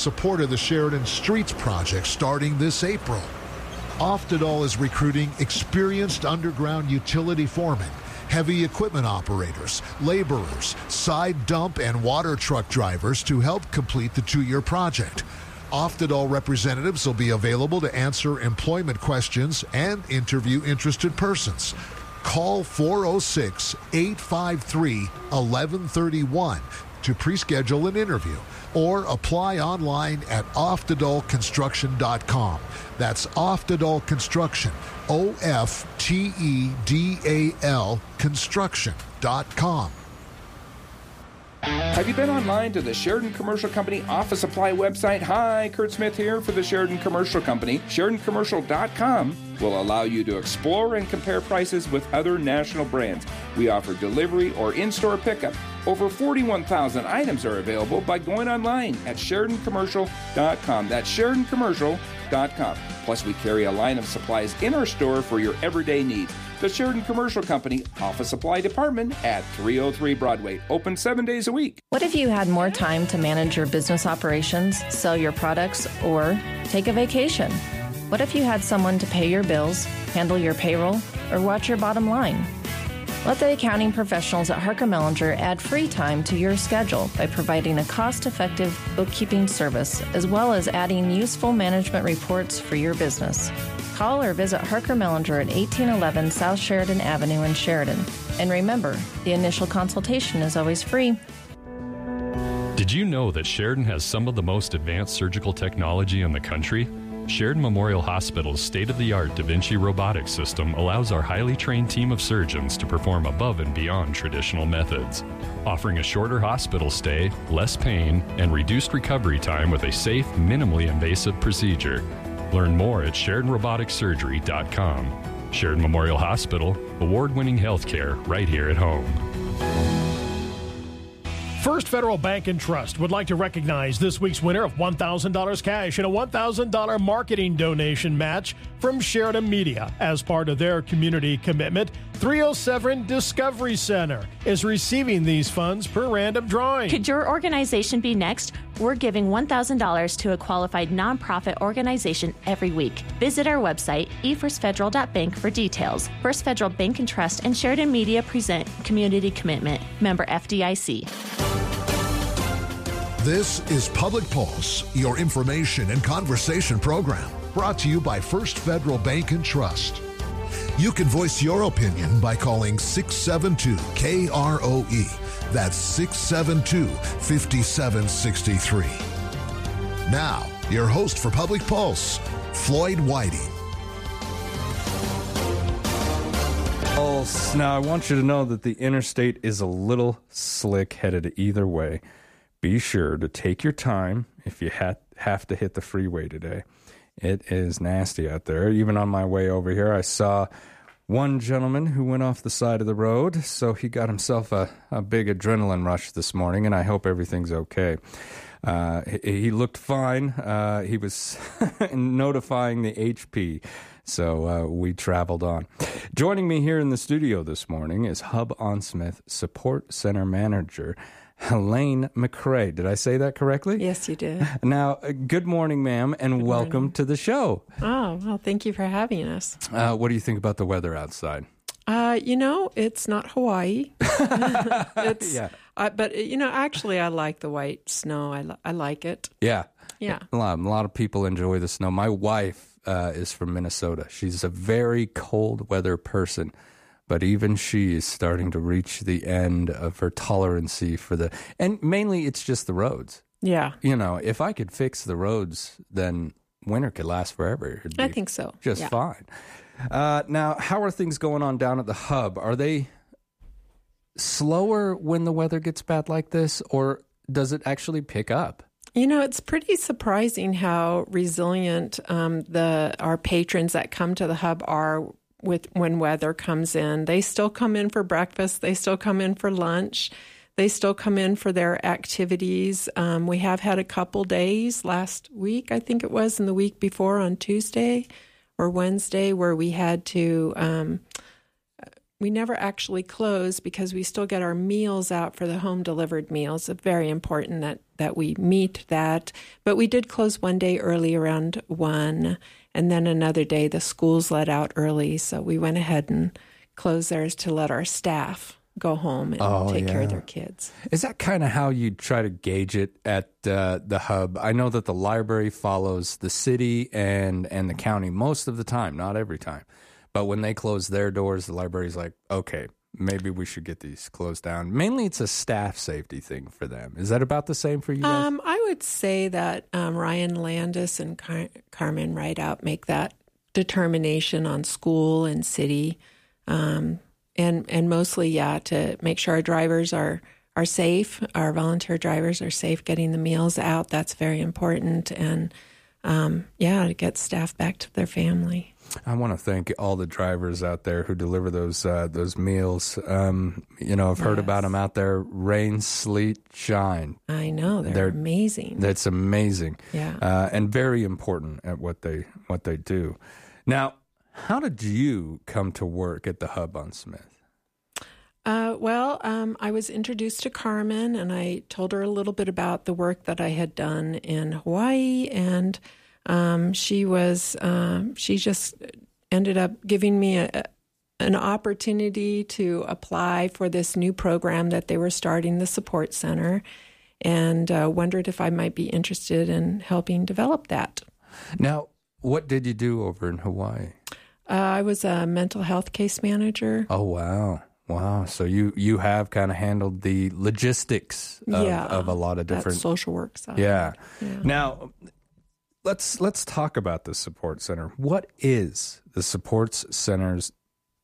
support of the Sheridan Streets project starting this April. Oftedal is recruiting experienced underground utility foremen, heavy equipment operators, laborers, side dump, and water truck drivers to help complete the two year project. Oftedal representatives will be available to answer employment questions and interview interested persons. Call 406 853 1131 to pre-schedule an interview or apply online at oftedalconstruction.com. That's Oftedal Construction, O F T E D A L construction.com. Have you been online to the Sheridan Commercial Company office supply website? Hi, Kurt Smith here for the Sheridan Commercial Company. SheridanCommercial.com will allow you to explore and compare prices with other national brands. We offer delivery or in store pickup. Over 41,000 items are available by going online at SheridanCommercial.com. That's SheridanCommercial.com. Plus, we carry a line of supplies in our store for your everyday needs. The Sheridan Commercial Company Office Supply Department at 303 Broadway, open seven days a week. What if you had more time to manage your business operations, sell your products, or take a vacation? What if you had someone to pay your bills, handle your payroll, or watch your bottom line? Let the accounting professionals at Harker Mellinger add free time to your schedule by providing a cost effective bookkeeping service as well as adding useful management reports for your business. Call or visit Harker Mellinger at 1811 South Sheridan Avenue in Sheridan. And remember, the initial consultation is always free. Did you know that Sheridan has some of the most advanced surgical technology in the country? Sheridan Memorial Hospital's state of the art Da Vinci robotics system allows our highly trained team of surgeons to perform above and beyond traditional methods, offering a shorter hospital stay, less pain, and reduced recovery time with a safe, minimally invasive procedure. Learn more at sheridanroboticsurgery.com. Sheridan Memorial Hospital, award winning healthcare right here at home. First Federal Bank and Trust would like to recognize this week's winner of $1,000 cash and a $1,000 marketing donation match from Sheridan Media as part of their community commitment. 307 Discovery Center is receiving these funds per random drawing. Could your organization be next? We're giving $1,000 to a qualified nonprofit organization every week. Visit our website, efirstfederal.bank for details. First Federal Bank and Trust and Sheridan Media present Community Commitment, member FDIC. This is Public Pulse, your information and conversation program, brought to you by First Federal Bank and Trust. You can voice your opinion by calling 672 KROE. That's 672 5763. Now, your host for Public Pulse, Floyd Whiting. Pulse. Now, I want you to know that the interstate is a little slick headed either way. Be sure to take your time if you ha- have to hit the freeway today. It is nasty out there. Even on my way over here, I saw one gentleman who went off the side of the road, so he got himself a, a big adrenaline rush this morning, and I hope everything's okay. Uh, he, he, looked fine. Uh, he was notifying the HP. So uh, we traveled on. Joining me here in the studio this morning is Hub on Smith Support Center Manager Helene McCray. Did I say that correctly? Yes, you did. Now, good morning, ma'am, and good welcome morning. to the show. Oh, well, thank you for having us. Uh, what do you think about the weather outside? Uh, you know, it's not Hawaii. it's, yeah. Uh, but, you know, actually, I like the white snow. I, li- I like it. Yeah. Yeah. A lot, a lot of people enjoy the snow. My wife uh, is from Minnesota. She's a very cold weather person but even she is starting to reach the end of her tolerancy for the and mainly it's just the roads Yeah. you know if i could fix the roads then winter could last forever I think so. just Yeah. fine uh, now how are things going on down at the hub are they slower when the weather gets bad like this or does it actually pick up You know, it's pretty surprising how resilient um, the our patrons that come to the hub are with when weather comes in. They still come in for breakfast. They still come in for lunch. They still come in for their activities. Um, we have had a couple days last week, I think it was, and the week before on Tuesday or Wednesday, where we had to. Um, we never actually close because we still get our meals out for the home delivered meals. It's very important that that we meet that. But we did close one day early around one, and then another day the schools let out early, so we went ahead and closed theirs to let our staff go home and Oh, take care of their kids. Is that kind of how you try to gauge it at uh, the hub? I know that the library follows the city and and the county most of the time, not every time. But when they close their doors, the library's like, okay, maybe we should get these closed down. Mainly, it's a staff safety thing for them. Is that about the same for you guys? Um, I would say that um, Ryan Landis and Car- Carmen Rideout make that determination on school and city, um, and and mostly, yeah, to make sure our drivers are are safe. Our volunteer drivers are safe getting the meals out. That's very important, and um, yeah, to get staff back to their family. I want to thank all the drivers out there who deliver those uh, those meals. Um, you know, I've heard Yes. about them out there, rain, sleet, shine. I know they're, They're- amazing. That's amazing. Yeah. uh, and very important at what they what they do. Now, how did you come to work at the Hub on Smith? Uh, well, um, I was introduced to Carmen, and I told her a little bit about the work that I had done in Hawaii, and um, she was um, she just ended up giving me a, an opportunity to apply for this new program that they were starting, the support center, and uh, wondered if I might be interested in helping develop that. Now, what did you do over in Hawaii? Uh, I was a mental health case manager. Oh wow, wow! So you you have kind of handled the logistics of, yeah, of a lot of different social work side. Yeah. Yeah. Now, let's let's talk about the support center. What is the support center's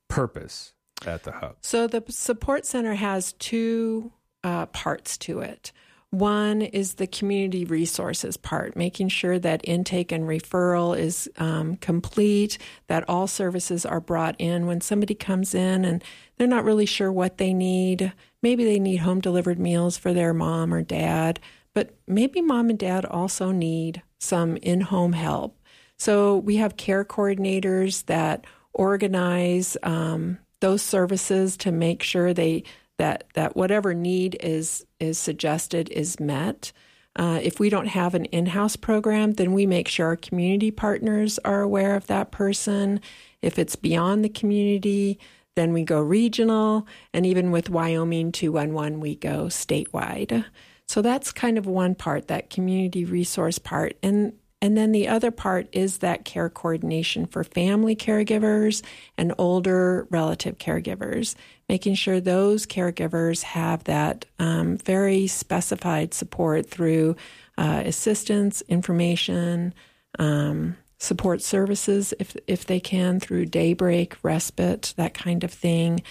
purpose at the hub? So the support center has two uh, parts to it. One is the community resources part, making sure that intake and referral is um, complete, that all services are brought in. When somebody comes in and they're not really sure what they need, maybe they need home delivered meals for their mom or dad, but maybe mom and dad also need some in home help. So we have care coordinators that organize um, those services to make sure they that that whatever need is is suggested is met. Uh, if we don't have an in-house program, then we make sure our community partners are aware of that person. If it's beyond the community, then we go regional, and even with Wyoming 211, we go statewide. So that's kind of one part, that community resource part. And and then the other part is that care coordination for family caregivers and older relative caregivers, making sure those caregivers have that um, very specified support through uh, assistance, information, um, support services if if they can through daybreak, respite, that kind of thing,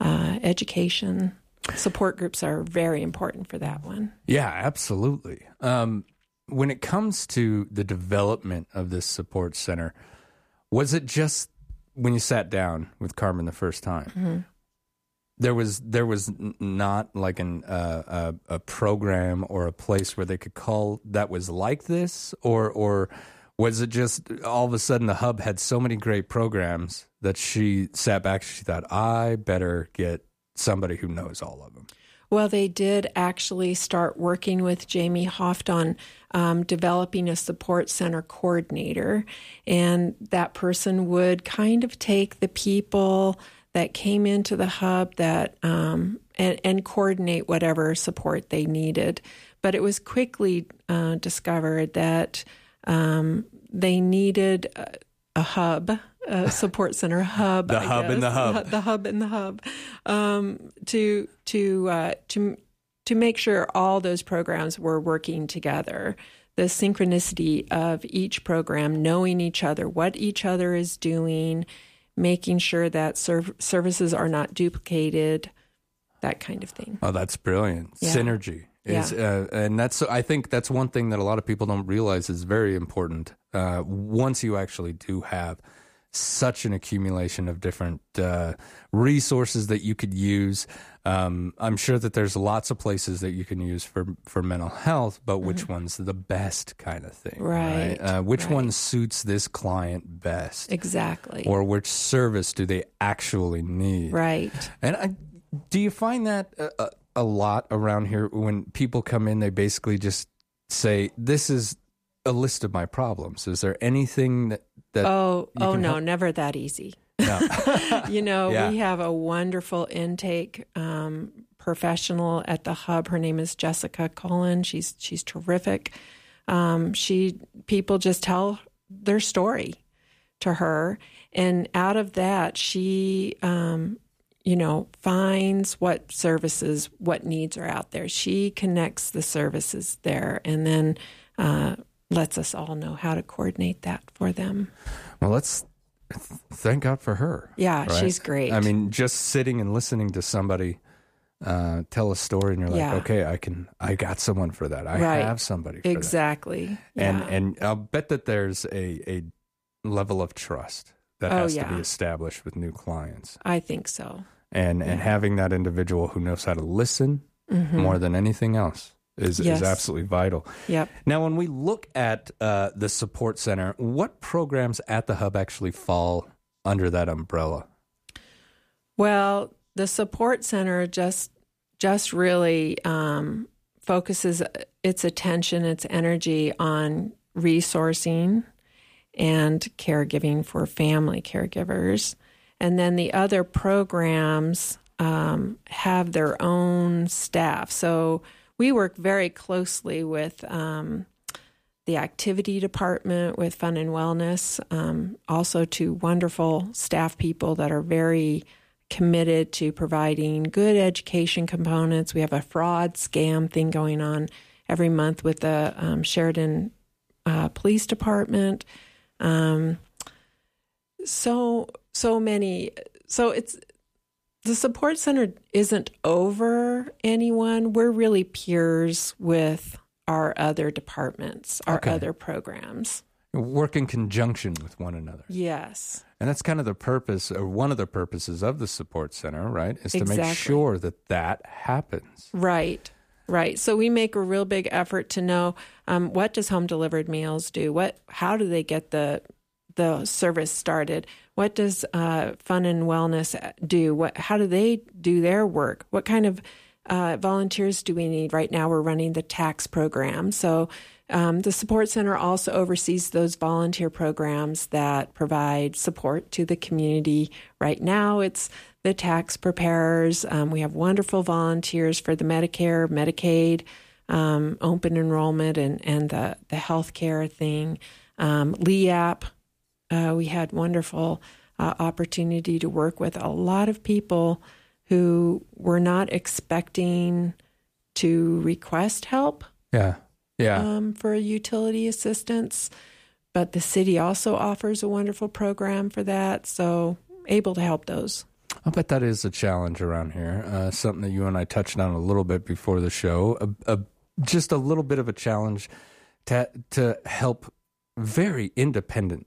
uh, education. Support groups are very important for that one. Yeah, absolutely. Um, when it comes to the development of this support center, was it just when you sat down with Carmen the first time? There was there was not like an uh, a, a program or a place where they could call that was like this, or or was it just all of a sudden the hub had so many great programs that she sat back and she thought I better get somebody who knows all of them. Well, they did actually start working with Jamie Hoft on um, developing a support center coordinator. And that person would kind of take the people that came into the hub that um, and, and coordinate whatever support they needed. But it was quickly uh, discovered that um, they needed a, a hub, a support center hub. The I hub and the hub. the hub in the hub, um, to to uh, to to make sure all those programs were working together. The synchronicity of each program, knowing each other, what each other is doing, making sure that serv- services are not duplicated, that kind of thing. Oh, that's brilliant. Yeah. Synergy is, uh, and that's I think that's one thing that a lot of people don't realize is very important. Uh, once you actually do have such an accumulation of different uh, resources that you could use, um, I'm sure that there's lots of places that you can use for for mental health. But which one's the best kind of thing, Mm-hmm. Right, Uh, which one suits this client best, Exactly. or which service do they actually need? right. And I, do you find that a, a, a lot around here when people come in, they basically just say, "This is a list of my problems." Is there anything that that oh oh no, help- never that easy. No. you know, Yeah. we have a wonderful intake um, professional at the hub. Her name is Jessica Cullen. She's she's terrific. Um, she people just tell their story to her, and out of that, she um, you know finds what services, what needs are out there. She connects the services there, and then uh, lets us all know how to coordinate that for them. Well, let's th- thank God for her. Yeah, right? she's great. I mean, just sitting and listening to somebody uh, tell a story, and you're like, Yeah. okay, I can, I got someone for that. I Right. have somebody for that. Exactly. And Yeah. and I'll bet that there's a a level of trust that Oh, has to be established with new clients, I think so. and and having that individual who knows how to listen more than anything else is. Yes. is absolutely vital. Yep. Now, when we look at uh, the support center, what programs at the hub actually fall under that umbrella? Well, the support center just just really um, focuses its attention, its energy on resourcing and caregiving for family caregivers, and then the other programs um, have their own staff. So we work very closely with. Um, the activity department with fun and wellness, um, also to wonderful staff people that are very committed to providing good education components. We have a fraud scam thing going on every month with the um, Sheridan uh, Police Department. Um, so so many. So it's the support center isn't over anyone. We're really peers with our other departments, our Okay. other programs. Work in conjunction with one another. Yes. And that's kind of the purpose, or one of the purposes of the support center, right? Is to make sure that that happens. Right. Right. So we make a real big effort to know um, what does home delivered meals do? What? How do they get the the service started? What does uh, fun and wellness do? What? How do they do their work? What kind of uh, volunteers do we need? Right now, we're running the tax program. So um, the support center also oversees those volunteer programs that provide support to the community. Right now, it's the tax preparers. Um, we have wonderful volunteers for the Medicare, Medicaid, um, open enrollment, and and the the healthcare thing. Um, LEAP, uh, we had wonderful uh, opportunity to work with a lot of people who were not expecting to request help Yeah. Yeah. um, for utility assistance, but the city also offers a wonderful program for that. So able to help those. I bet that is a challenge around here. Uh, something that you and I touched on a little bit before the show. A, a, just a little bit of a challenge to to help very independent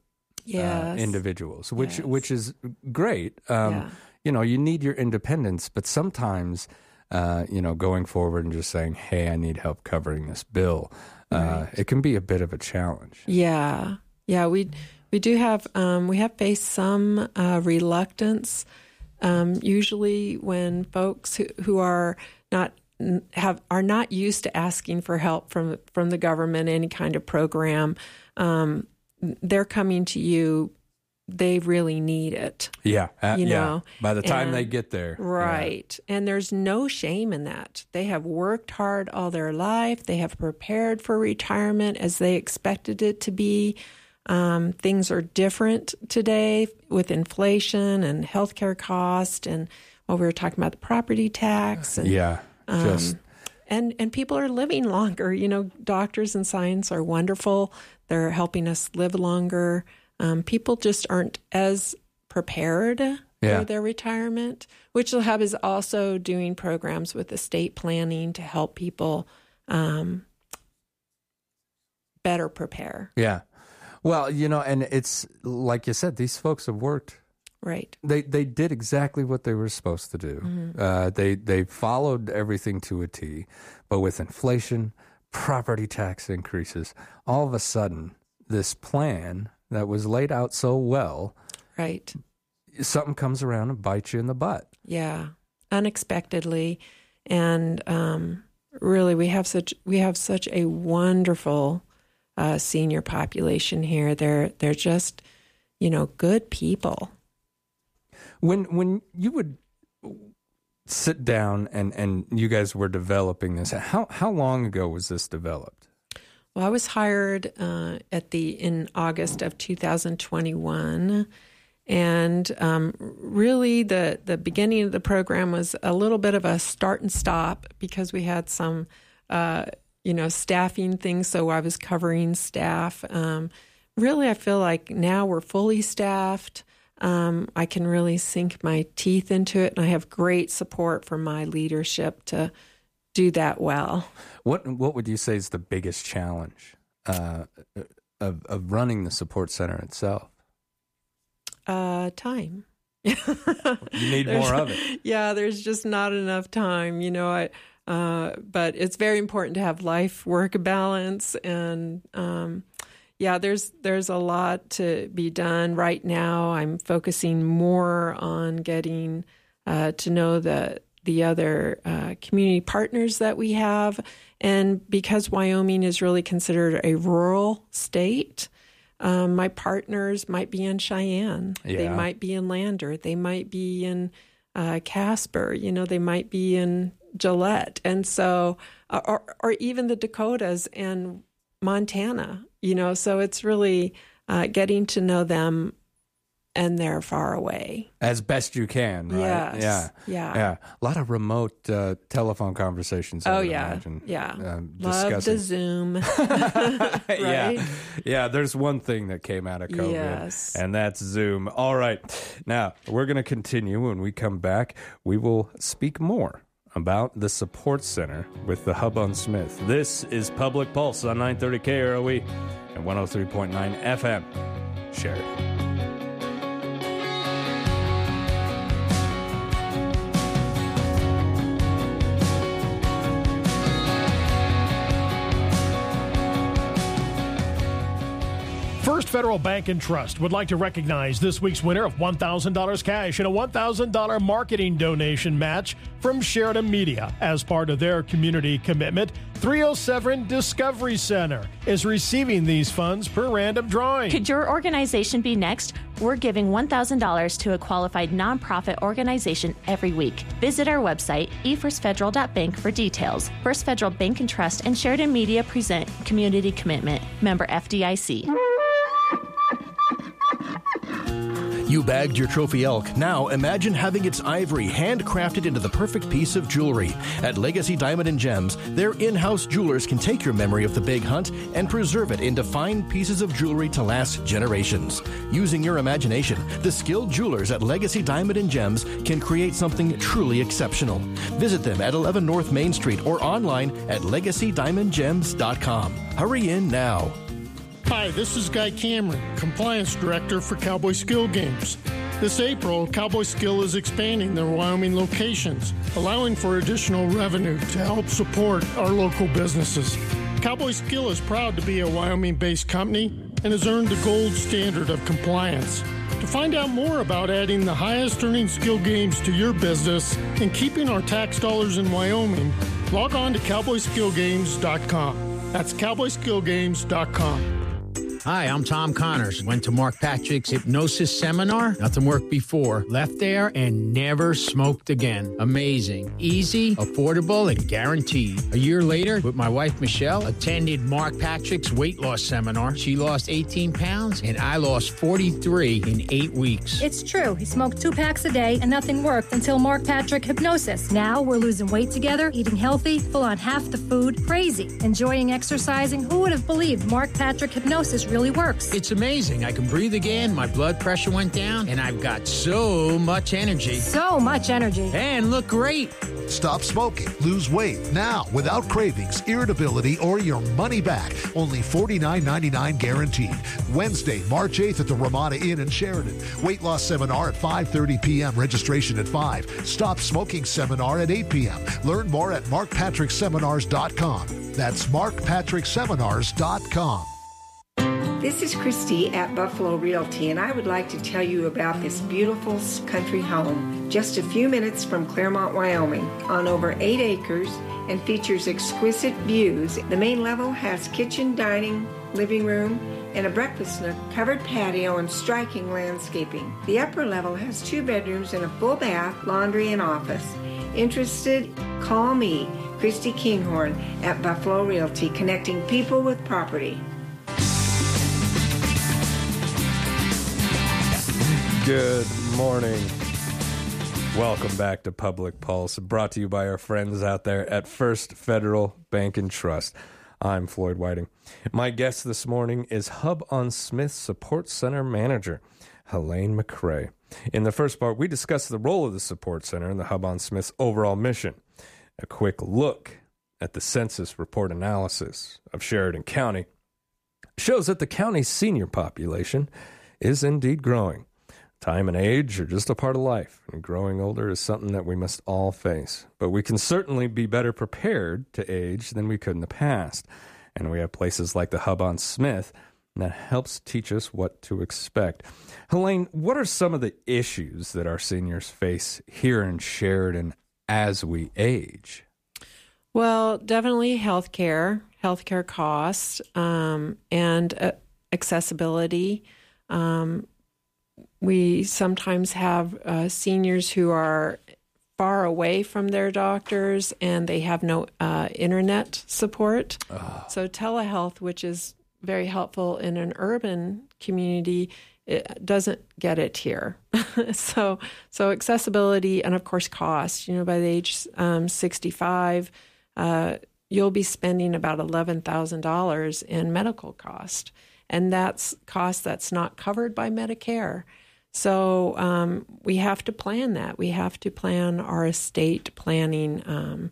uh, individuals, which Yes. which is great. Um, Yeah. You know, you need your independence, but sometimes, uh, you know, going forward and just saying, "Hey, I need help covering this bill," uh, it can be a bit of a challenge. Yeah, yeah. We we do have um, we have faced some uh, reluctance. Um, usually, when folks who, who are not have are not used to asking for help from from the government, any kind of program, um, they're coming to you. They really need it. Yeah, uh, You yeah. know, By the time they get there, yeah. Right. And there's no shame in that. They have worked hard all their life. They have prepared for retirement as they expected it to be. Um, things are different today with inflation and healthcare cost and well, we were talking about the property tax and yeah, just and and people are living longer. You know, doctors and science are wonderful. They're helping us live longer. Um, people just aren't as prepared Yeah. for their retirement. Which the hub is also doing programs with estate planning to help people um, better prepare. yeah. Well, you know, and it's like you said, these folks have worked Right. they they did exactly what they were supposed to do. Mm-hmm. Uh, they they followed everything to a T, but with inflation, property tax increases, all of a sudden, this plan that was laid out so well, Right. something comes around and bites you in the butt. Yeah, unexpectedly, and um, really we have such we have such a wonderful uh, senior population here. They're they're just you know good people. When when you would sit down and and you guys were developing this, how how long ago was this developed? Well, I was hired uh, at the in August of 2021, and um, really the the beginning of the program was a little bit of a start and stop because we had some uh, you know staffing things. So I was covering staff. Um, really, I feel like now we're fully staffed. Um, I can really sink my teeth into it, and I have great support from my leadership to do that well. What What would you say is the biggest challenge uh, of of running the support center itself? Uh, time. you need more of it. Yeah, there's just not enough time. You know, I. Uh, but it's very important to have life work balance and um, yeah there's there's a lot to be done right now i'm focusing more on getting uh, to know the the other uh, community partners that we have. And because Wyoming is really considered a rural state, um, my partners might be in Cheyenne. Yeah. They might be in Lander. They might be in uh, Casper. You know, they might be in Gillette. And so, uh, or, or even the Dakotas and Montana, you know, so it's really uh, getting to know them and they're far away. As best you can, right? Yes. Yeah. Yeah. Yeah. A lot of remote uh, telephone conversations. I Oh yeah, imagine, yeah. um, Love discussing- the Zoom. yeah. Yeah, there's one thing that came out of COVID, Yes. and that's Zoom. All right. Now, we're going to continue. When we come back, we will speak more about the support center with the Hub on Smith. This is Public Pulse on 930 KROE and 103.9 FM. Sheridan. First Federal Bank and Trust would like to recognize this week's winner of $1,000 cash and a $1,000 marketing donation match from Sheridan Media as part of their community commitment. 307 Discovery Center is receiving these funds per random drawing. Could your organization be next? We're giving $1,000 to a qualified nonprofit organization every week. Visit our website, efirstfederal.bank, for details. First Federal Bank and Trust and Sheridan Media present Community Commitment, member FDIC. You bagged your trophy elk. Now imagine having its ivory handcrafted into the perfect piece of jewelry. At Legacy Diamond and Gems, their in house jewelers can take your memory of the big hunt and preserve it into fine pieces of jewelry to last generations. Using your imagination, the skilled jewelers at Legacy Diamond and Gems can create something truly exceptional. Visit them at 11 North Main Street or online at legacydiamondgems.com. Hurry in now. Hi, this is Guy Cameron, Compliance Director for Cowboy Skill Games. This April, Cowboy Skill is expanding their Wyoming locations, allowing for additional revenue to help support our local businesses. Cowboy Skill is proud to be a Wyoming based company and has earned the gold standard of compliance. To find out more about adding the highest earning skill games to your business and keeping our tax dollars in Wyoming, log on to cowboyskillgames.com. That's cowboyskillgames.com. Hi, I'm Tom Connors. Went to Mark Patrick's hypnosis seminar. Nothing worked before. Left there and never smoked again. Amazing. Easy, affordable, and guaranteed. A year later, with my wife Michelle, attended Mark Patrick's weight loss seminar. She lost 18 pounds and I lost 43 in eight weeks. It's true. He smoked two packs a day and nothing worked until Mark Patrick hypnosis. Now we're losing weight together, eating healthy, full on half the food, crazy, enjoying exercising. Who would have believed Mark Patrick hypnosis really works? It's amazing. I can breathe again, my blood pressure went down, and I've got so much energy. So much energy. And look great. Stop smoking, lose weight now without cravings, irritability, or your money back. Only $49.99 guaranteed. Wednesday, March 8th at the Ramada Inn in Sheridan. Weight loss seminar at 5:30 p.m. Registration at 5. Stop smoking seminar at 8 p.m. Learn more at markpatrickseminars.com. That's markpatrickseminars.com. This is Christy at Buffalo Realty, and I would like to tell you about this beautiful country home just a few minutes from Clearmont, Wyoming, on over eight acres and features exquisite views. The main level has kitchen, dining, living room, and a breakfast nook, covered patio, and striking landscaping. The upper level has two bedrooms and a full bath, laundry, and office. Interested? Call me, Christy Kinghorn, at Buffalo Realty, connecting people with property. Good morning. Welcome back to Public Pulse, brought to you by our friends out there at First Federal Bank and Trust. I'm Floyd Whiting. My guest this morning is Hub on Smith Support Center Manager, Helene McCray. In the first part, we discuss the role of the Support Center and the Hub on Smith's overall mission. A quick look at the census report analysis of Sheridan County shows that the county's senior population is indeed growing. Time and age are just a part of life, and growing older is something that we must all face. But we can certainly be better prepared to age than we could in the past. And we have places like the Hub on Smith that helps teach us what to expect. Helene, what are some of the issues that our seniors face here in Sheridan as we age? Well, definitely healthcare, healthcare costs, um, and uh, accessibility. Um, we sometimes have uh, seniors who are far away from their doctors and they have no uh, internet support. So, telehealth, which is very helpful in an urban community, it doesn't get it here. so, so accessibility and of course cost. You know, by the age um, 65, uh, you'll be spending about eleven thousand dollars in medical cost, and that's cost that's not covered by Medicare. So um, we have to plan that. We have to plan our estate planning. Um,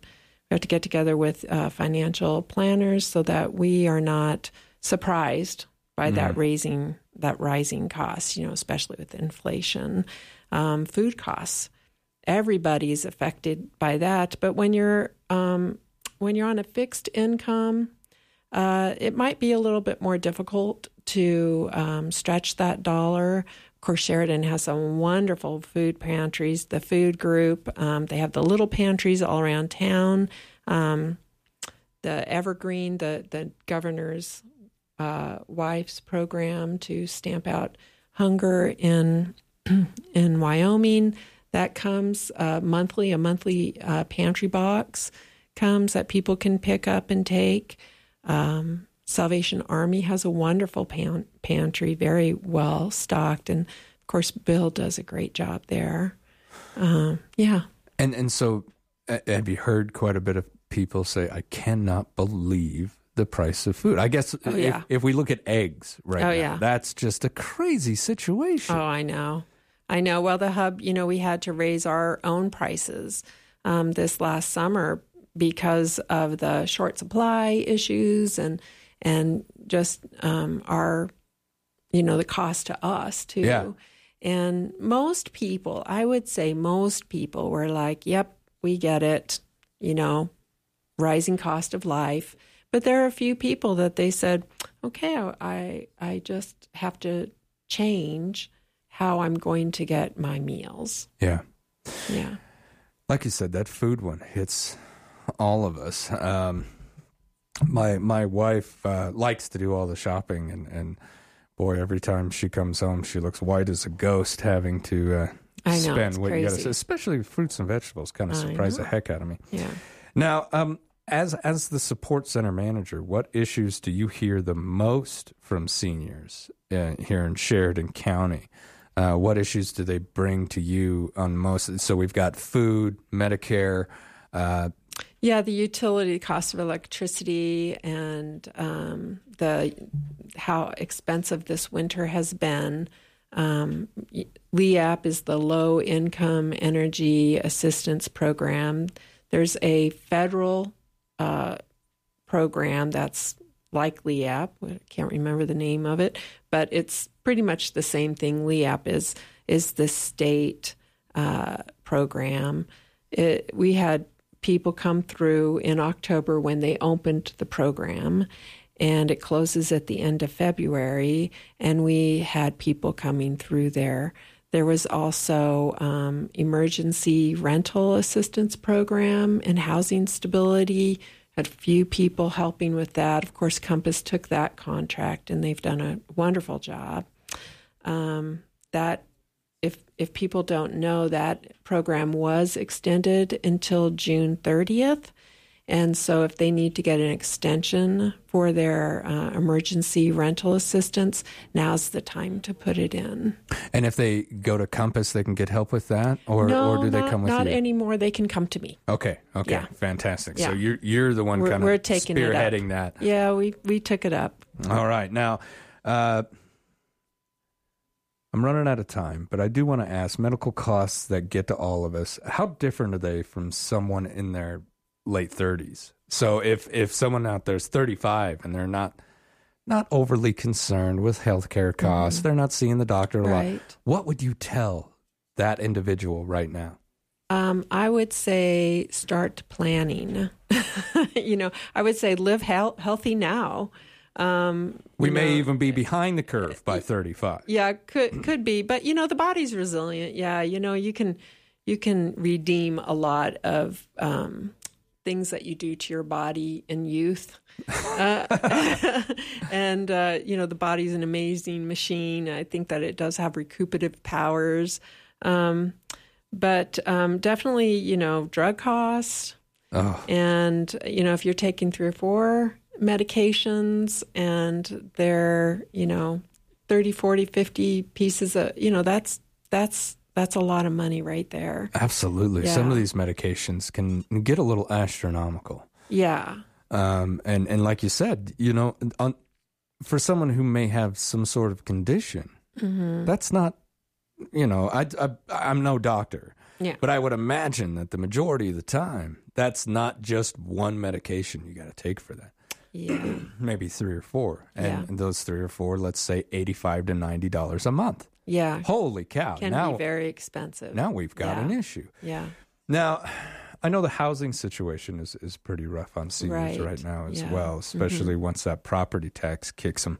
we have to get together with uh, financial planners so that we are not surprised by that Mhm. raising that rising cost. You know, especially with inflation, um, food costs. Everybody's affected by that. But when you're um, when you're on a fixed income, uh, it might be a little bit more difficult to um, stretch that dollar. Course, Sheridan has some wonderful food pantries. The food group, um, they have the little pantries all around town. Um, the Evergreen, the the governor's uh, wife's program to stamp out hunger in in Wyoming. That comes uh, monthly. A monthly uh, pantry box comes that people can pick up and take. Um, Salvation Army has a wonderful pan- pantry, very well stocked, and of course, Bill does a great job there. Um, yeah, And and so, uh, have you heard quite a bit of people say, "I cannot believe the price of food"? I guess Oh, if, if we look at eggs right Oh, now, yeah. that's just a crazy situation. Oh, I know. I know. Well, the hub, you know, we had to raise our own prices um, this last summer because of the short supply issues and and just um, our, you know, the cost to us too. Yeah. And most people, I would say, most people were like, "Yep, we get it," you know, rising cost of life. But there are a few people that they said, "Okay, I I just have to change how I'm going to get my meals." Yeah. Yeah. Like you said, that food one hits all of us. Um, my my wife uh, likes to do all the shopping, and, and boy, every time she comes home, she looks white as a ghost, having to uh, know, spend what you got to crazy. especially fruits and vegetables. Kind of surprise the heck out of me. Yeah. Now, um, as as the support center manager, what issues do you hear the most from seniors uh, here in Sheridan County? Uh, what issues do they bring to you on most? So we've got food, Medicare. Uh, Yeah, the utility cost of electricity and um, the how expensive this winter has been. Um, LEAP is the Low Income Energy Assistance Program. There's a federal uh, program that's like LEAP. I can't remember the name of it, but it's pretty much the same thing. LEAP is is the state uh, program. It, we had people come through in October when they opened the program, and it closes at the end of February. And we had people coming through there. There was also um, emergency rental assistance program and housing stability. Had few people helping with that. Of course, Compass took that contract, and they've done a wonderful job. Um, that if if people don't know, that program was extended until June 30th. And so, if they need to get an extension for their uh, emergency rental assistance, now's the time to put it in. And if they go to Compass, they can get help with that, or no, or do they come with not you? Not anymore. They can come to me. Okay, okay, Yeah. fantastic. So you're you're the one we're, kind we're of taking it up. spearheading that. Yeah, we we took it up. All right, now uh, I'm running out of time, but I do want to ask: medical costs that get to all of us, how different are they from someone in their late 30s? So if if someone out there is 35 and they're not not overly concerned with healthcare costs, they're not seeing the doctor a lot. Mm-hmm. What would you tell that individual right now? Um, I would say start planning. you know, I would say live health, healthy now. Um, We may know, even be behind the curve by 35. Yeah, could could be, but you know the body's resilient. Yeah, you know you can you can redeem a lot of um, things that you do to your body in youth. Uh, and uh, you know the body's an amazing machine. I think that it does have recuperative powers, um, but um, definitely you know drug costs. Oh. And, you know, if you're taking three or four medications and they're, you know, 30, 40, 50 pieces of, you know, that's, that's, that's a lot of money right there. Absolutely. Some of these medications can get a little astronomical. Yeah. Um, and, and like you said, you know, on, for someone who may have some sort of condition, Mhm. that's not, you know, I, I, I'm no doctor. Yeah. But I would imagine that the majority of the time, that's not just one medication you got to take for that. Yeah. Maybe three or four. And, Yeah. those three or four, let's say 85 to $90 a month. Yeah. Holy cow. Can now, be very expensive. now we've got Yeah. an issue. Yeah. Now, I know the housing situation is, is pretty rough on seniors right, Right. now as Yeah. well, especially once that property tax kicks them.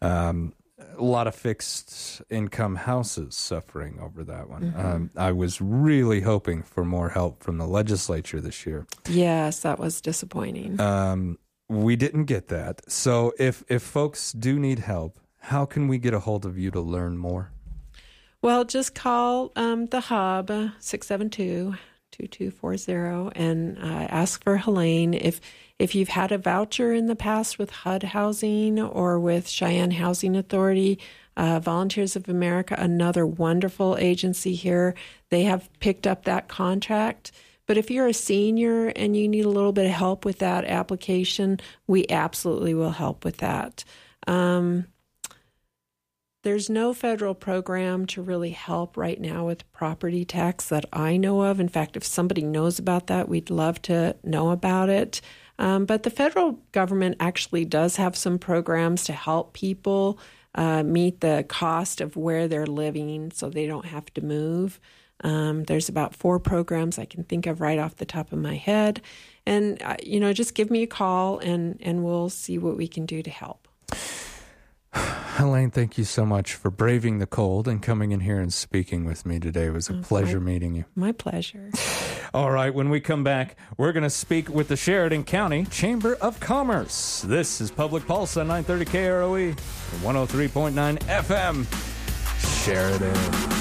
Um, a lot of fixed income houses suffering over that one. Mhm. Um, I was really hoping for more help from the legislature this year. Yes, that was disappointing. Um, we didn't get that. So if if folks do need help, how can we get a hold of you to learn more? Well, just call um, the hub, 672 2240, and uh, ask for Helene. If, if you've had a voucher in the past with HUD Housing or with Cheyenne Housing Authority, uh, Volunteers of America, another wonderful agency here, they have picked up that contract. But if you're a senior and you need a little bit of help with that application, we absolutely will help with that. Um, there's no federal program to really help right now with property tax that I know of. In fact, if somebody knows about that, we'd love to know about it. Um, but the federal government actually does have some programs to help people uh, meet the cost of where they're living so they don't have to move. Um, there's about four programs I can think of right off the top of my head. And, uh, you know, just give me a call and, and we'll see what we can do to help. Elaine, thank you so much for braving the cold and coming in here and speaking with me today. It was a pleasure meeting you. My pleasure. All right, when we come back, we're going to speak with the Sheridan County Chamber of Commerce. This is Public Pulse on 930 KROE, 103.9 FM, Sheridan.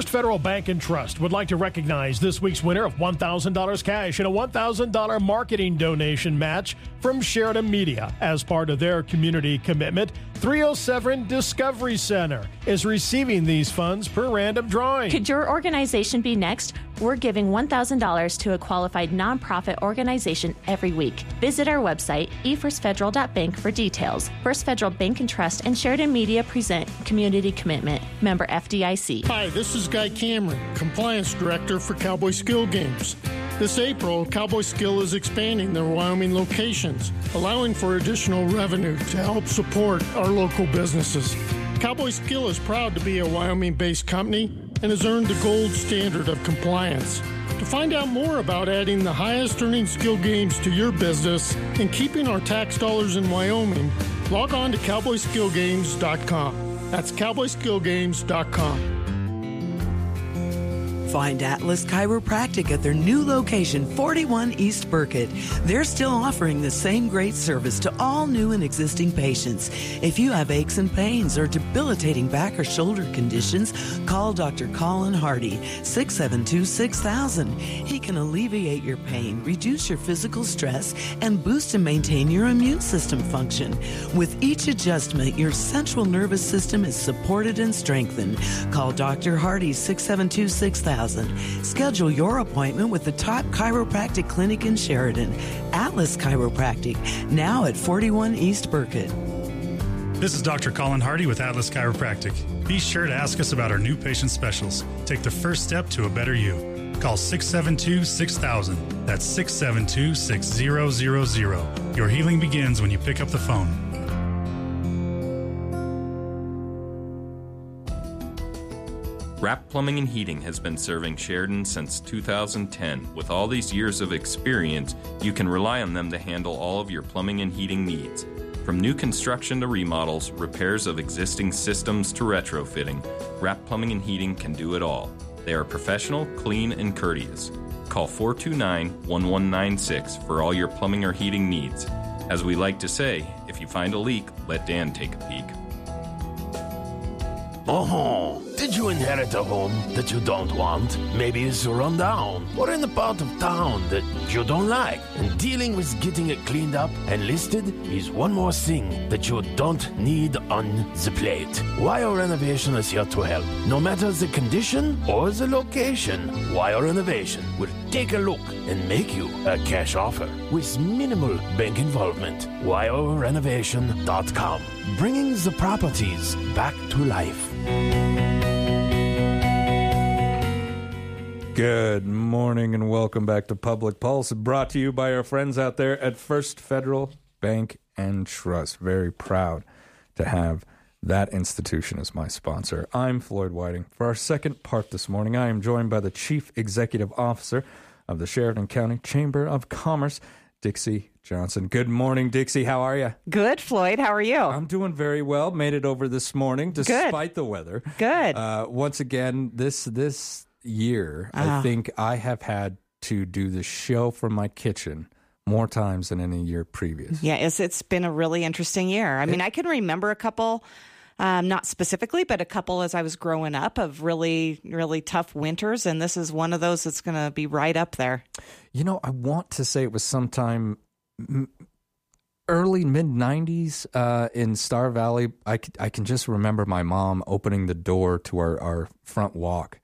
First Federal Bank and Trust would like to recognize this week's winner of $1,000 cash and a $1,000 marketing donation match from Sheridan Media as part of their community commitment. 307 Discovery Center is receiving these funds per random drawing. Could your organization be next? We're giving $1,000 to a qualified nonprofit organization every week. Visit our website, efirstfederal.bank, for details. First Federal Bank and Trust and Sheridan Media present Community Commitment, member FDIC. Hi, this is Guy Cameron, Compliance Director for Cowboy Skill Games. This April, Cowboy Skill is expanding their Wyoming locations, allowing for additional revenue to help support our local businesses. Cowboy Skill is proud to be a Wyoming based company and has earned the gold standard of compliance. To find out more about adding the highest earning skill games to your business and keeping our tax dollars in Wyoming, log on to cowboyskillgames.com. That's cowboyskillgames.com. Find Atlas Chiropractic at their new location, 41 East Burkitt. They're still offering the same great service to all new and existing patients. If you have aches and pains or debilitating back or shoulder conditions, call Dr. Colin Hardy, 672 6000. He can alleviate your pain, reduce your physical stress, and boost and maintain your immune system function. With each adjustment, your central nervous system is supported and strengthened. Call Dr. Hardy, 672 6000. Schedule your appointment with the top chiropractic clinic in Sheridan, Atlas Chiropractic, now at 41 East Burkitt. This is Dr. Colin Hardy with Atlas Chiropractic. Be sure to ask us about our new patient specials. Take the first step to a better you. Call 672 6000. That's 672 6000. Your healing begins when you pick up the phone. Wrap Plumbing and Heating has been serving Sheridan since 2010. With all these years of experience, you can rely on them to handle all of your plumbing and heating needs. From new construction to remodels, repairs of existing systems to retrofitting, Wrap Plumbing and Heating can do it all. They are professional, clean, and courteous. Call 429 1196 for all your plumbing or heating needs. As we like to say, if you find a leak, let Dan take a peek. Oh, did you inherit a home that you don't want? Maybe it's run down or in a part of town that you don't like. And dealing with getting it cleaned up and listed is one more thing that you don't need on the plate. Wire Renovation is here to help. No matter the condition or the location, Wire Renovation will take a look and make you a cash offer with minimal bank involvement. WireRenovation.com, bringing the properties back to life. Good morning and welcome back to Public Pulse, brought to you by our friends out there at First Federal Bank and Trust. Very proud to have that institution as my sponsor. I'm Floyd Whiting. For our second part this morning, I am joined by the Chief Executive Officer of the Sheridan County Chamber of Commerce, Dixie Johnson. Good morning, Dixie. How are you? Good, Floyd. How are you? I'm doing very well. Made it over this morning despite Good. the weather. Good. Uh, once again, this this year, I Ah. think I have had to do the show from my kitchen more times than any year previous. Yeah, it's, it's been a really interesting year. I mean, I can remember a couple, um, not specifically, but a couple as I was growing up of really, really tough winters. And this is one of those that's going to be right up there. You know, I want to say it was sometime m- early mid 90s uh, in Star Valley. I, c- I can just remember my mom opening the door to our, our front walk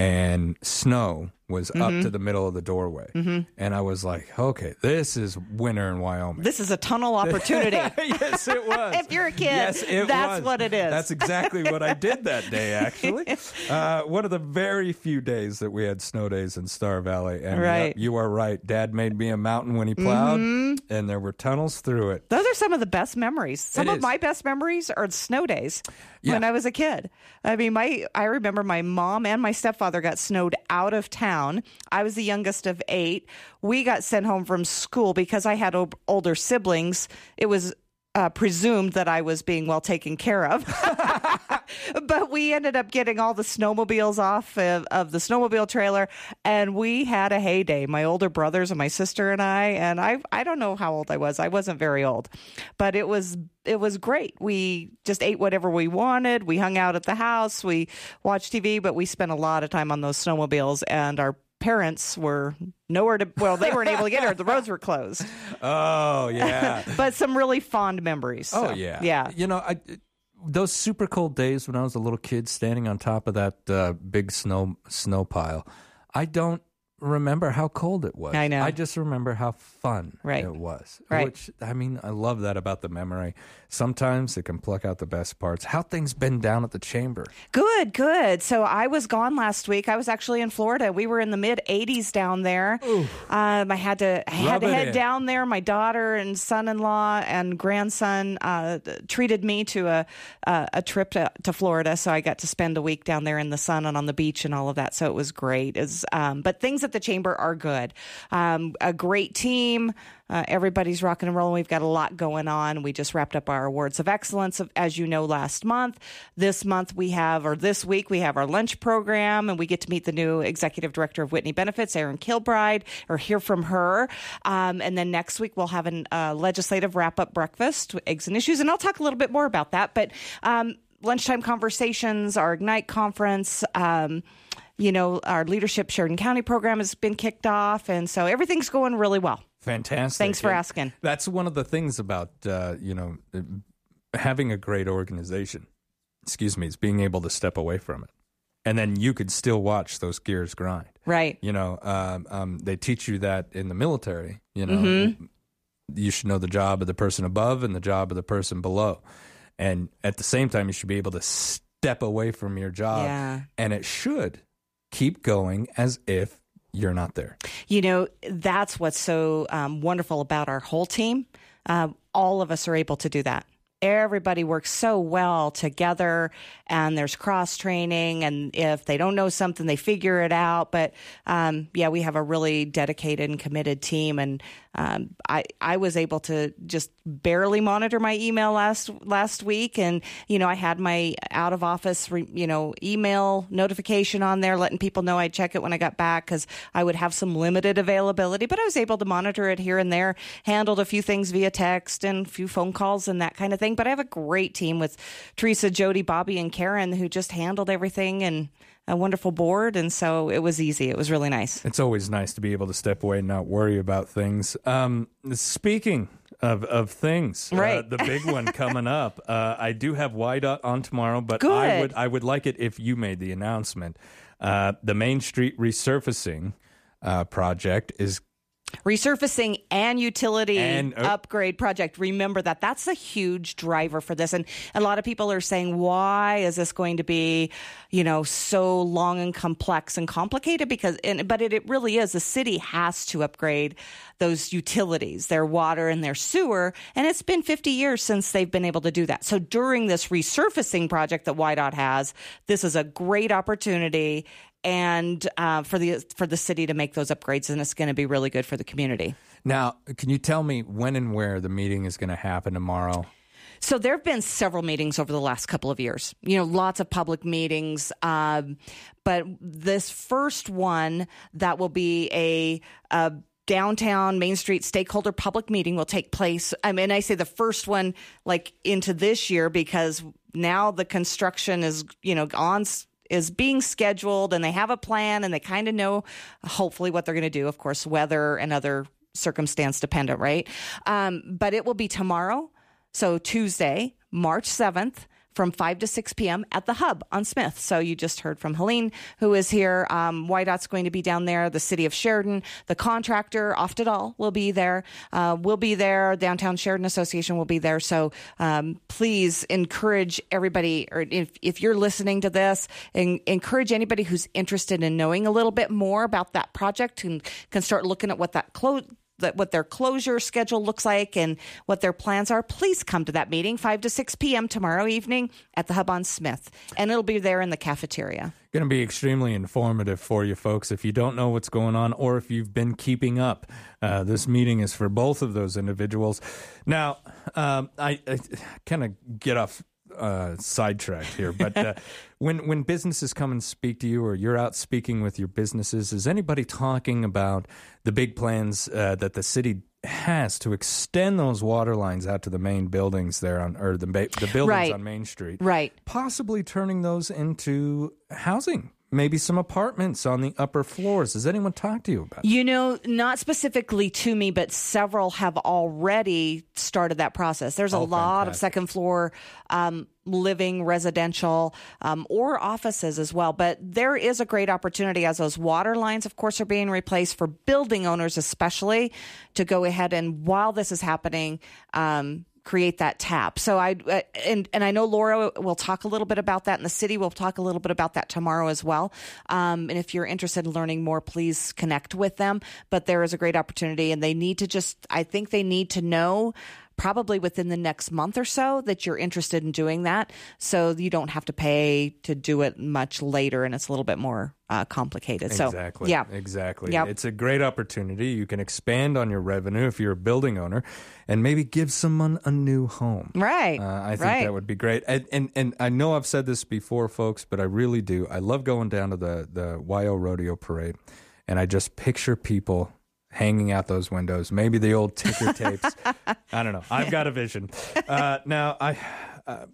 and snow was up Mhm. to the middle of the doorway. Mhm. And I was like, okay, this is winter in Wyoming. This is a tunnel opportunity. yes, it was. if you're a kid, Yes, it that's was. what it is. That's exactly what I did that day, actually. Uh, one of the very few days that we had snow days in Star Valley. And Right. yep, you are right. Dad made me a mountain when he plowed, Mhm. and there were tunnels through it. Those are some of the best memories. Some It of is. my best memories are snow days Yeah. when I was a kid. I mean, my I remember my mom and my stepfather got snowed out of town. I was the youngest of eight. We got sent home from school because I had o- older siblings. It was uh, presumed that I was being well taken care of. but we ended up getting all the snowmobiles off of, of the snowmobile trailer and we had a heyday. My older brothers and my sister and i and i i don't know how old i was. I wasn't very old. But it was it was great. We just ate whatever we wanted. We hung out at the house. We watched tv but we spent a lot of time on those snowmobiles and our parents were nowhere to well they weren't able to get here. The roads were closed. Oh, yeah. but some really fond memories Oh so, yeah, yeah. You know, I, those super cold days when I was a little kid, standing on top of that uh, big snow snow pile. I don't remember how cold it was. I know. I just remember how fun Right. it was. Right. Which I mean, I love that about the memory. sometimes it can pluck out the best parts. How things been down at the chamber? Good, good. So I was gone last week. I was actually in Florida. We were in the mid 80s down there. Um, I had to I had Rub to head in. down there. My daughter and son-in-law and grandson uh, treated me to a a, a trip to, to Florida, so I got to spend a week down there in the sun and on the beach and all of that. So it was great. Is um, but things at the chamber are good. Um, a great team. Uh, everybody's rocking and rolling. We've got a lot going on. We just wrapped up our awards of excellence, as you know, last month. This month we have, or this week we have our lunch program, and we get to meet the new executive director of Whitney Benefits, Erin Kilbride, or hear from her. Um, and then next week we'll have a uh, legislative wrap up breakfast, with eggs and issues, and I'll talk a little bit more about that. But um, lunchtime conversations, our Ignite conference. Um, you know, our leadership Sheridan County program has been kicked off, and so everything's going really well. Fantastic. Thanks for asking. That's one of the things about uh, you know having a great organization. Excuse me, is being able to step away from it, and then you could still watch those gears grind. Right. You know, um, um, they teach you that in the military. You know, Mhm. you should know the job of the person above and the job of the person below, and at the same time, you should be able to step away from your job, Yeah. and it should keep going as if you're not there. You know, that's what's so um, wonderful about our whole team. Uh, all of us are able to do that. Everybody works so well together, and there's cross training. And if they don't know something, they figure it out. But um, yeah, we have a really dedicated and committed team. And um, I I was able to just barely monitor my email last last week, and you know I had my out of office re, you know email notification on there, letting people know I'd check it when I got back because I would have some limited availability. But I was able to monitor it here and there, handled a few things via text and a few phone calls and that kind of thing. But I have a great team with Teresa, Jody, Bobby, and Karen who just handled everything and a wonderful board, and so it was easy. It was really nice. It's always nice to be able to step away and not worry about things. Um, speaking of of things, uh, Right. the big one coming up. Uh, I do have WYDOT on tomorrow, but I would I would like it if you made the announcement. Uh, the Main Street resurfacing uh, project is resurfacing and utility And, uh, upgrade project. Remember that. That's a huge driver for this. And a lot of people are saying why is this going to be you know so long and complex and complicated? Because and, but it, it really is. The city has to upgrade those utilities their water and their sewer. And it's been 50 years since they've been able to do that. So during this resurfacing project that WYDOT has this is a great opportunity and uh, for the for the city to make those upgrades, and it's going to be really good for the community. now. Can you tell me when and where the meeting is going to happen tomorrow? So there have been several meetings over the last couple of years. You know, lots of public meetings, um, but this first one that will be a. a Downtown Main Street stakeholder public meeting will take place. I mean, I say the first one like into this year because now the construction is, you know, on is being scheduled and they have a plan and they kind of know hopefully what they're going to do. Of course, weather and other circumstance dependent, right? Um, but it will be tomorrow. So Tuesday, March 7th from 5 to 6 p.m. at the Hub on Smith. So you just heard from Helene, who is here. Um, WYDOT's going to be down there. The city of Sheridan, the contractor, Oftedal, will be there. Uh, we'll be there. Downtown Sheridan Association will be there. So um, please encourage everybody, or if, if you're listening to this, en- encourage anybody who's interested in knowing a little bit more about that project and can start looking at what that close that what their closure schedule looks like and what their plans are, please come to that meeting 5 to 6 p.m. tomorrow evening at the Hub on Smith. And it'll be there in the cafeteria. Going to be extremely informative for you folks. If you don't know what's going on or if you've been keeping up, uh, this meeting is for both of those individuals. Now, um, I, I kind of get off uh, sidetracked here, but uh, when when businesses come and speak to you, or you're out speaking with your businesses, is anybody talking about the big plans uh, that the city has to extend those water lines out to the main buildings there on, or the the buildings Right. on Main Street, Right. Possibly turning those into housing, maybe some apartments on the upper floors. Does anyone talk to you about? You know, not specifically to me, but several have already started that process. There's a Oh, lot of second floor um, living, residential, um, or offices as well. But there is a great opportunity as those water lines, of course, are being replaced for building owners, especially to go ahead and while this is happening, um, create that tap. So I uh, and and I know Laura will talk a little bit about that, in the city We'll talk a little bit about that tomorrow as well. Um, and if you're interested in learning more, please connect with them. But there is a great opportunity, and they need to just I think they need to know probably within the next month or so that you're interested in doing that so you don't have to pay to do it much later and it's a little bit more uh, complicated so Exactly. yeah Exactly. Yep. It's a great opportunity. You can expand on your revenue if you're a building owner and maybe give someone a new home. Right. Uh, I think right. that would be great. And, and and I know I've said this before, folks, but I really do. I love going down to the the YO Rodeo Parade, and I just picture people hanging out those windows. Maybe the old ticker tapes. I don't know. I've got a vision. Uh, now, I. Uh,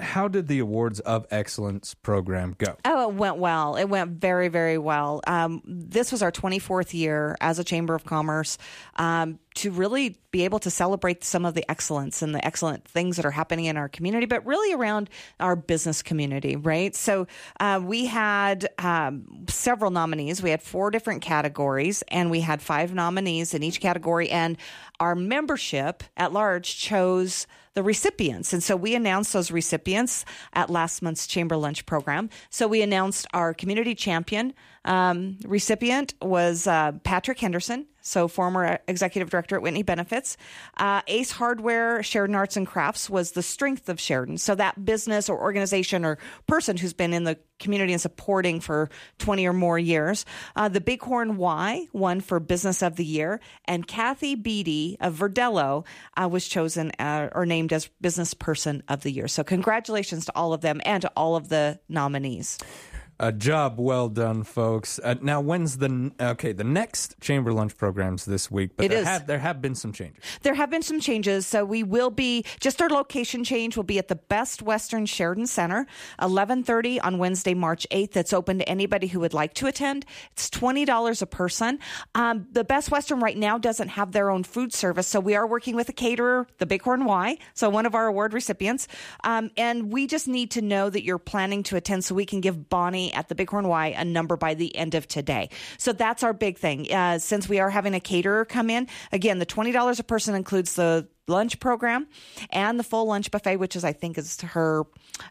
how did the Awards of Excellence program go? Oh, it went well. It went very, very well. Um, this was our 24th year as a Chamber of Commerce um, to really be able to celebrate some of the excellence and the excellent things that are happening in our community, but really around our business community, right? So uh, we had um, several nominees. We had four different categories, and we had five nominees in each category. And our membership at large chose the recipients. And so we announced those recipients at last month's Chamber Lunch program. So we announced our community champion um, recipient was uh, Patrick Henderson, so former executive director at Whitney Benefits. Uh, Ace Hardware, Sheridan Arts and Crafts was the strength of Sheridan. So that business or organization or person who's been in the community and supporting for 20 or more years. Uh, the Bighorn Y won for Business of the Year, and Kathy Beatty of Verdello uh, was chosen uh, or named as Business Person of the Year. So congratulations to all of them and to all of the nominees. A job well done, folks. Uh, now, when's the okay? The next chamber lunch programs this week, but It there is. have there have been some changes. There have been some changes. So we will be just our location change will be at the Best Western Sheridan Center, 11:30 on Wednesday, March 8th. It's open to anybody who would like to attend. It's $20 a person. Um, the Best Western right now doesn't have their own food service, so we are working with a caterer, the Bighorn Y, so one of our award recipients. Um, and we just need to know that you're planning to attend so we can give Bonnie at the Bighorn Y a number by the end of today. So that's our big thing. Uh, since we are having a caterer come in, again, the $20 a person includes the lunch program and the full lunch buffet, which is, I think, is her.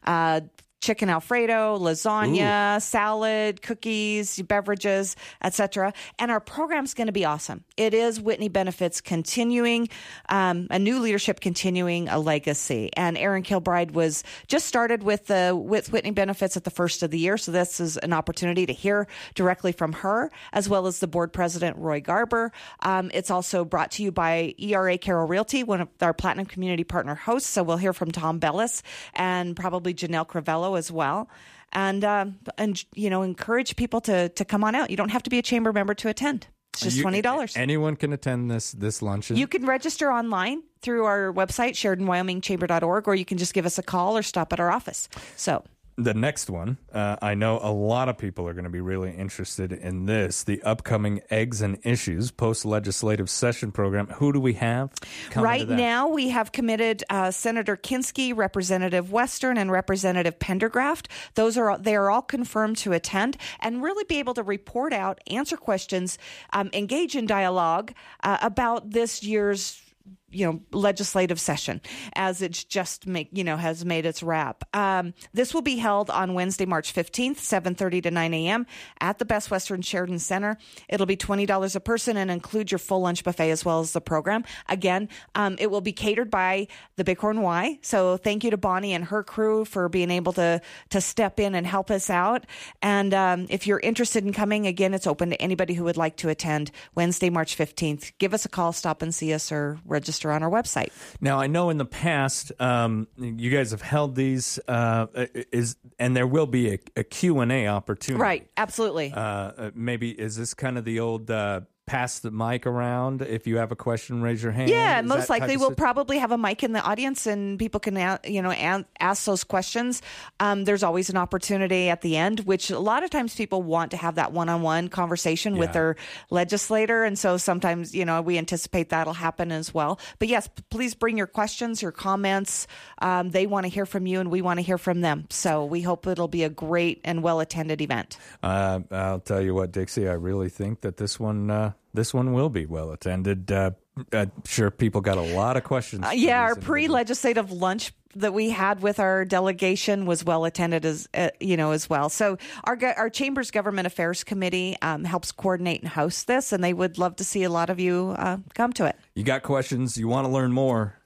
Uh, Chicken Alfredo, lasagna, salad, cookies, beverages, etc. And our program's going to be awesome. It is Whitney Benefits continuing, um, a new leadership continuing a legacy. And Erin Kilbride was just started with the with Whitney Benefits at the first of the year, so this is an opportunity to hear directly from her as well as the board president Roy Garber. Um, it's also brought to you by ERA Carroll Realty, one of our Platinum Community Partner hosts. So we'll hear from Tom Bellis and probably Janelle As well. And um, and you know encourage people to to come on out. You don't have to be a chamber member to attend. It's just You- twenty dollars. Anyone can attend this this luncheon. You can register online through our website, SheridanWyomingChamber.org, or you can just give us a call or stop at our office. So the next one, uh, I know a lot of people are going to be really interested in this. The upcoming Eggs and Issues post legislative session program. Who do we have? right now, we have committed uh, Senator Kinskey, Representative Western, and Representative Pendergraft. Those are they are all confirmed to attend and really be able to report out, answer questions, um, engage in dialogue uh, about this year's you know legislative session as it's just make you know has made its wrap. Um, this will be held on wednesday march 15th 7.30 to 9 a.m at the best western sheridan center. It'll be $20 a person and include your full lunch buffet as well as the program. Again um, it will be catered by the bighorn y. So thank you to bonnie and her crew for being able to to step in and help us out. And um, if you're interested in coming again it's open to anybody who would like to attend wednesday march 15th give us a call stop and see us or register on our website. Now I know in the past um, you guys have held these uh, is and there will be a, a Q and A opportunity. right. Absolutely. Uh, uh, maybe is this kind of the old uh, pass the mic around? If you have a question, raise your hand. Yeah, Is most likely we'll probably have a mic in the audience and people can you know ask those questions. Um, there's always an opportunity at the end, which a lot of times people want to have that one-on-one conversation with their legislator, and so sometimes you know we anticipate that'll happen as well. But yes, please bring your questions, your comments. Um, they want to hear from you, and we want to hear from them. So we hope it'll be a great and well-attended event. Uh, I'll tell you what, Dixie. I really think that this one, uh, this one will be well attended. Uh, I'm sure people got a lot of questions. Uh, yeah, our pre-legislative lunch that we had with our delegation was well attended as uh, you know as well. So our our chamber's government affairs committee um, helps coordinate and host this, and they would love to see a lot of you uh, come to it. You got questions? You want to learn more?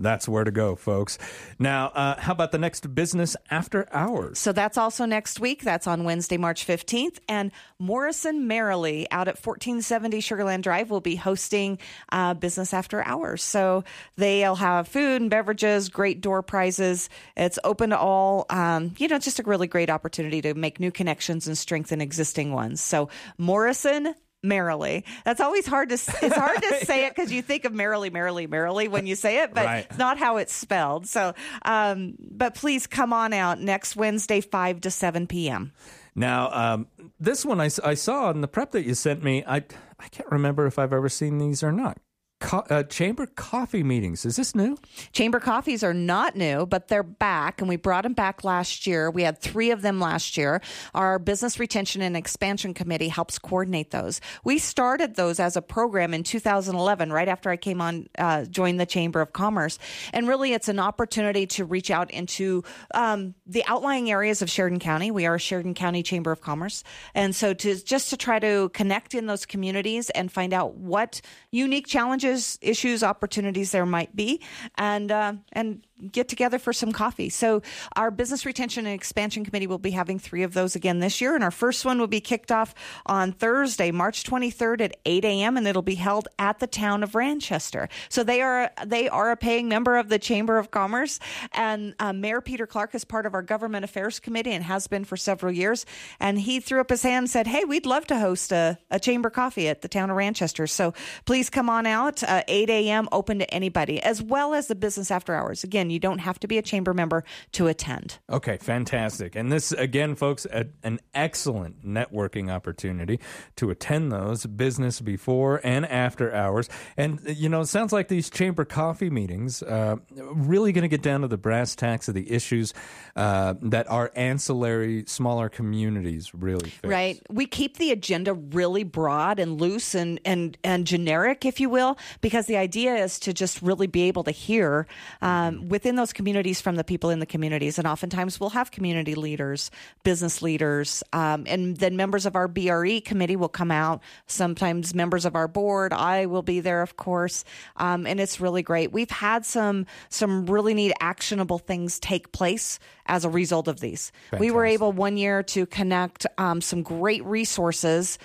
That's where to go, folks. Now, uh, how about the next business after hours? So that's also next week. That's on Wednesday, March 15th. And Morrison Maierle out at 1470 Sugarland Drive will be hosting uh, business after hours. So they'll have food and beverages, great door prizes. It's open to all. Um, you know, just a really great opportunity to make new connections and strengthen existing ones. So Morrison Maierle. That's always hard to. It's hard to say it because you think of merrily, merrily, merrily when you say it, but right. it's not how it's spelled. So, um, but please come on out next Wednesday, five to seven p.m. Now, um, this one I, I saw in the prep that you sent me. I I can't remember if I've ever seen these or not co- uh, chamber coffee meetings. Is this new? Chamber coffees are not new, but they're back, and we brought them back last year. We had three of them last year. Our Business Retention and Expansion Committee helps coordinate those. We started those as a program in 2011, right after I came on, uh, joined the Chamber of Commerce. And really, it's an opportunity to reach out into um, the outlying areas of Sheridan County. We are Sheridan County Chamber of Commerce, and so to just to try to connect in those communities and find out what unique challenges, issues, opportunities there might be, and uh, and get together for some coffee. So our business retention and expansion committee will be having three of those again this year, and our first one will be kicked off on Thursday, March 23rd at 8 a.m. and it'll be held at the town of Ranchester. So they are they are a paying member of the Chamber of Commerce, and uh, Mayor Peter Clark is part of our government affairs committee and has been for several years. And he threw up his hand and said, "Hey, we'd love to host a, a chamber coffee at the town of Ranchester. So please come on out, uh, 8 a.m. open to anybody, as well as the business after hours. Again." You don't have to be a chamber member to attend. Okay, fantastic. And this, again, folks, a, an excellent networking opportunity to attend those business before and after hours. And, you know, it sounds like these chamber coffee meetings uh, really going to get down to the brass tacks of the issues uh, that our ancillary, smaller communities really face. Right. We keep the agenda really broad and loose and, and, and generic, if you will, because the idea is to just really be able to hear um, with within those communities from the people in the communities. And oftentimes we'll have community leaders, business leaders, um, and then members of our BRE committee will come out. Sometimes members of our board. I will be there, of course. Um, and it's really great. We've had some some really neat actionable things take place as a result of these. Fantastic. We were able one year to connect um, some great resources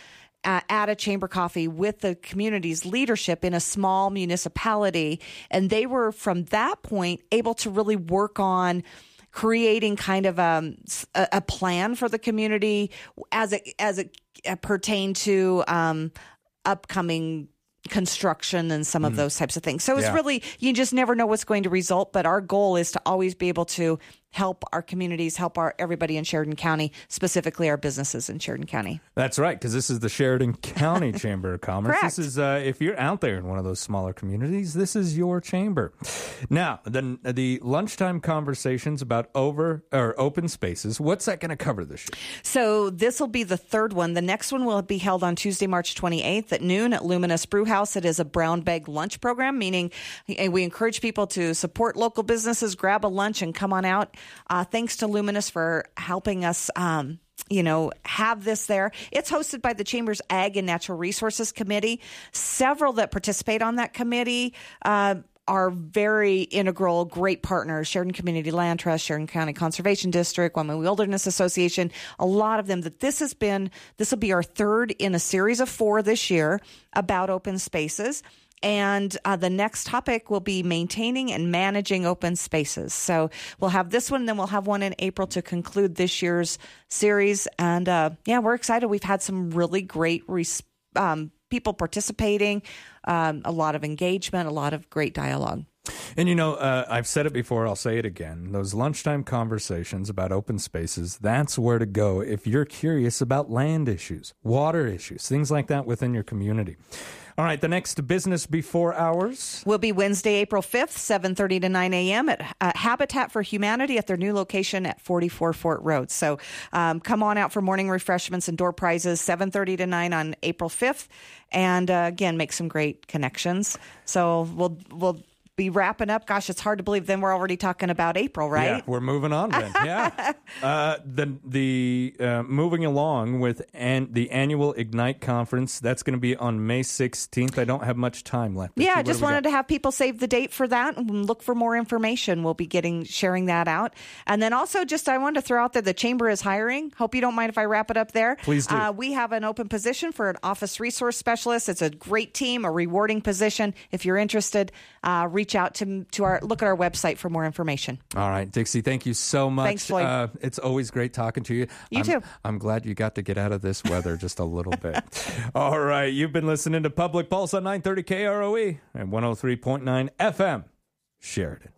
at a chamber coffee with the community's leadership in a small municipality. And they were, from that point, able to really work on creating kind of um, a, a plan for the community as it as it pertained to um, upcoming construction and some of mm. those types of things. So it's yeah. really you just never know what's going to result, but our goal is to always be able to help our communities, help our everybody in Sheridan County, specifically our businesses in Sheridan County. That's right, because this is the Sheridan County Chamber of Commerce. Correct. This is uh, if you're out there in one of those smaller communities, this is your chamber. Now, the the lunchtime conversations about over or open spaces. What's that going to cover this year? So this will be the third one. The next one will be held on Tuesday, March 28th at noon at Luminous Brewhouse. It is a brown bag lunch program, meaning we encourage people to support local businesses, grab a lunch, and come on out uh, thanks to Luminous for helping us. Um, you know, have this there. It's hosted by the Chamber's Ag and Natural Resources Committee. Several that participate on that committee uh, are very integral, great partners. Sheridan Community Land Trust, Sheridan County Conservation District, Wyoming Wilderness Association. A lot of them. That this has been. This will be our third in a series of four this year about open spaces. And uh, the next topic will be maintaining and managing open spaces. So we'll have this one, then we'll have one in April to conclude this year's series. And uh, yeah, we're excited. We've had some really great res- um, people participating, um, a lot of engagement, a lot of great dialogue. And you know, uh, I've said it before, I'll say it again. Those lunchtime conversations about open spaces, that's where to go if you're curious about land issues, water issues, things like that within your community. All right, the next business before hours will be Wednesday, April 5th, 7:30 to 9 a.m. at uh, Habitat for Humanity at their new location at 44 Fort Road. So um, come on out for morning refreshments and door prizes, 7:30 to 9 on April 5th, and uh, again make some great connections. So we'll we'll be wrapping up. Gosh, it's hard to believe. Then we're already talking about April, right? Yeah, we're moving on then. Yeah. uh, the the uh, moving along with an, the annual Ignite conference. That's going to be on May 16th. I don't have much time left. Yeah, I just wanted to have people save the date for that and look for more information. We'll be getting sharing that out. And then also, just I wanted to throw out that the chamber is hiring. Hope you don't mind if I wrap it up there. Please do. Uh, we have an open position for an office resource specialist. It's a great team, a rewarding position. If you're interested, uh, reach reach out to to our look at our website for more information. All right, Dixie, thank you so much. Thanks, Floyd. Uh, it's always great talking to you. You I'm, too. I'm glad you got to get out of this weather just a little bit. All right, you've been listening to Public Pulse on 930 KROE and 103.9 FM, Sheridan.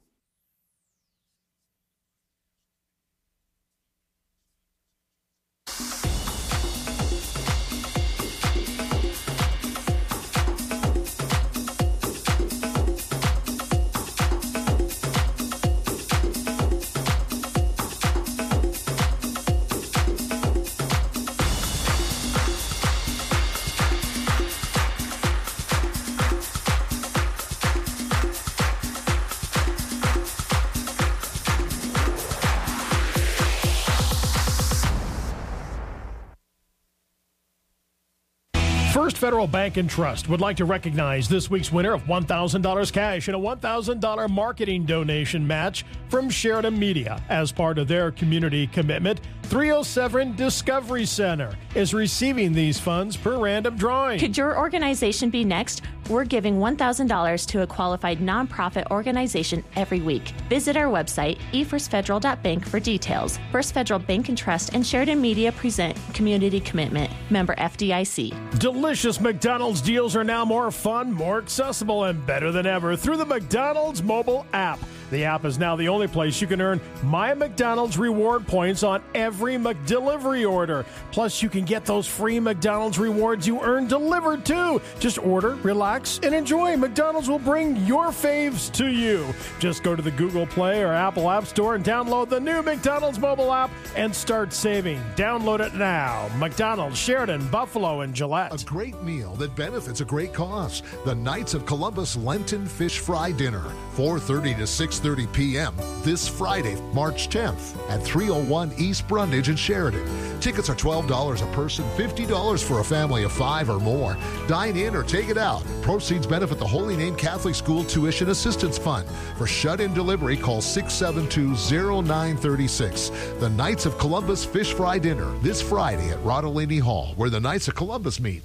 First Federal Bank and Trust would like to recognize this week's winner of $1,000 cash and a $1,000 marketing donation match from Sheridan Media as part of their community commitment. 307 Discovery Center is receiving these funds per random drawing. Could your organization be next? We're giving $1,000 to a qualified nonprofit organization every week. Visit our website, efirstfederal.bank, for details. First Federal Bank and Trust and Sheridan Media present Community Commitment, member FDIC. Delicious McDonald's deals are now more fun, more accessible, and better than ever through the McDonald's mobile app. The app is now the only place you can earn My McDonald's reward points on every McDelivery order. Plus, you can get those free McDonald's rewards you earn delivered too. Just order, relax, and enjoy. McDonald's will bring your faves to you. Just go to the Google Play or Apple App Store and download the new McDonald's mobile app and start saving. Download it now. McDonald's, Sheridan, Buffalo, and Gillette. A great meal that benefits a great cause. The Knights of Columbus Lenten Fish Fry Dinner, 4:30 to 6 6.30 p.m. this Friday, March 10th at 301 East Brundage in Sheridan. Tickets are $12 a person, $50 for a family of five or more. Dine in or take it out. Proceeds benefit the Holy Name Catholic School Tuition Assistance Fund. For shut-in delivery, call 672-0936. The Knights of Columbus Fish Fry Dinner this Friday at Rodolini Hall, where the Knights of Columbus meet.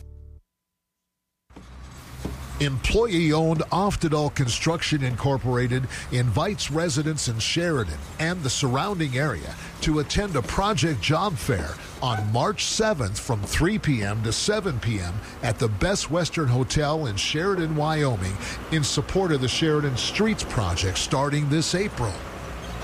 Employee owned Oftedal Construction Incorporated invites residents in Sheridan and the surrounding area to attend a project job fair on March 7th from 3 p.m. to 7 p.m. at the Best Western Hotel in Sheridan, Wyoming, in support of the Sheridan Streets Project starting this April.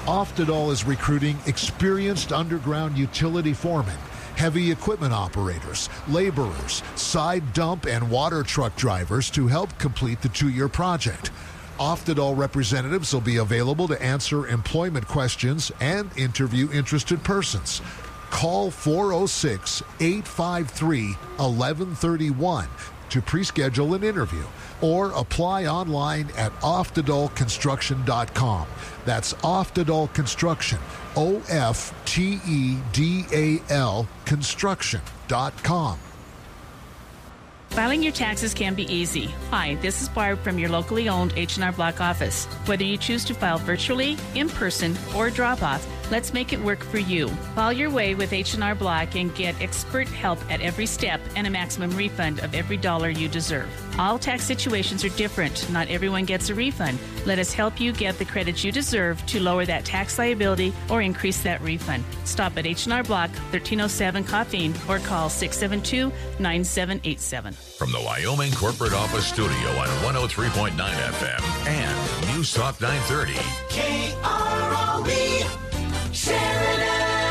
Oftedal is recruiting experienced underground utility foremen heavy equipment operators, laborers, side dump, and water truck drivers to help complete the two year project. Oftedal representatives will be available to answer employment questions and interview interested persons. Call 406 853 1131 to pre-schedule an interview or apply online at oftedalconstruction.com. That's Oftedal Construction, O F T E D A L construction.com. Filing your taxes can be easy. Hi, this is Barb from your locally owned H&R Block office. Whether you choose to file virtually, in person, or drop off, Let's make it work for you. File your way with H&R Block and get expert help at every step and a maximum refund of every dollar you deserve. All tax situations are different. Not everyone gets a refund. Let us help you get the credits you deserve to lower that tax liability or increase that refund. Stop at H&R Block, 1307 Coffeen, or call 672-9787. From the Wyoming Corporate Office Studio on 103.9 FM and News Talk 930. KROE. Sharing